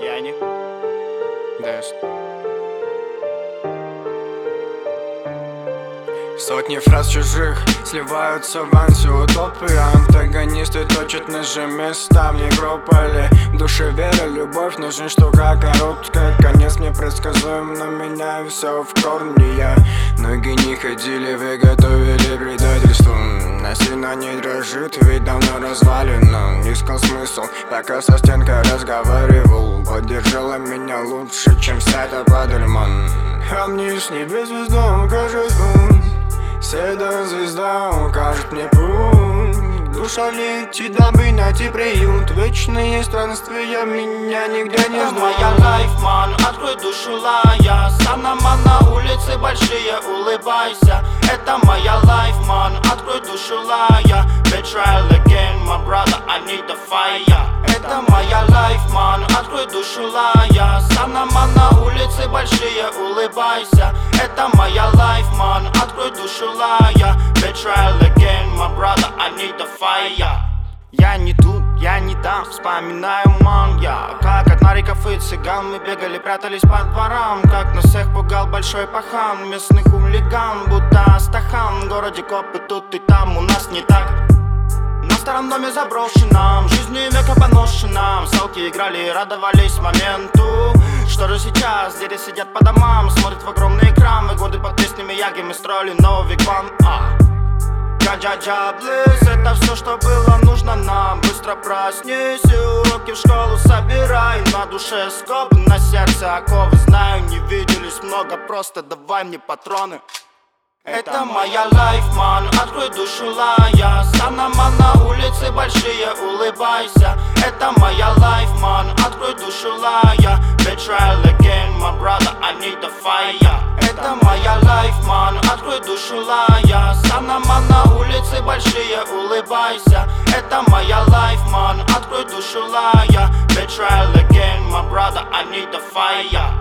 Яник. Дэш. Сотни фраз чужих сливаются в антиутопиан ножи места в некрополе В душе вера, любовь, но жизнь штука короткая Конец непредсказуем, но меняю все в корне Я. Ноги не ходили, вы готовили предательству Насильно не дрожит, ведь давно развалено. Искал смысл, пока со стенкой разговаривал. Поддержала меня лучше, чем вся эта падальман А мне с небес звезда укажет путь Седая звезда укажет мне путь Душа летит, дабы найти приют. Вечные странствия меня нигде не ждут моя лайф, ман, открой душу лая. Санама на улице большие, улыбайся. Это моя лайф, ман, открой душу лая. Betrayal again, my brother, I need the fire. Это моя лайф, ман, открой душу лая. Санама на улице большие, улыбайся. Это моя лайф, ман, открой душу лая. Betrayal again, my brother, I need fire я не тут, я не там, вспоминаю ман Я как от нариков и цыган Мы бегали, прятались по дворам. Как нас всех пугал большой пахан Местный хулиган, будто Астахан. В городе копы тут и там, у нас не так. На старом доме заброшенном, жизнью века поношенном. Салки играли и радовались моменту. Что же сейчас, дети сидят по домам Смотрят в огромный экран, мы годы под песнями Яги Мы строили новый вигвам а. Джа-джа-джа, близ, это все, что было нужно нам. Быстро проснись и уроки в школу собирай. На душе скобы, на сердце оковы Знаю, не виделись много, просто давай мне патроны. Это моя лайф, ман, открой душу лая. Санама на улице большие, улыбайся Это моя лайф, ман, открой душу лая. Betrayal again, my brother, I need the fire. Это моя лайф, ман, открой душу лая. Санама на улице большие, улыбайся. Это моя лайф, ман, открой душу лая. Betrayal again, my brother, I need the fire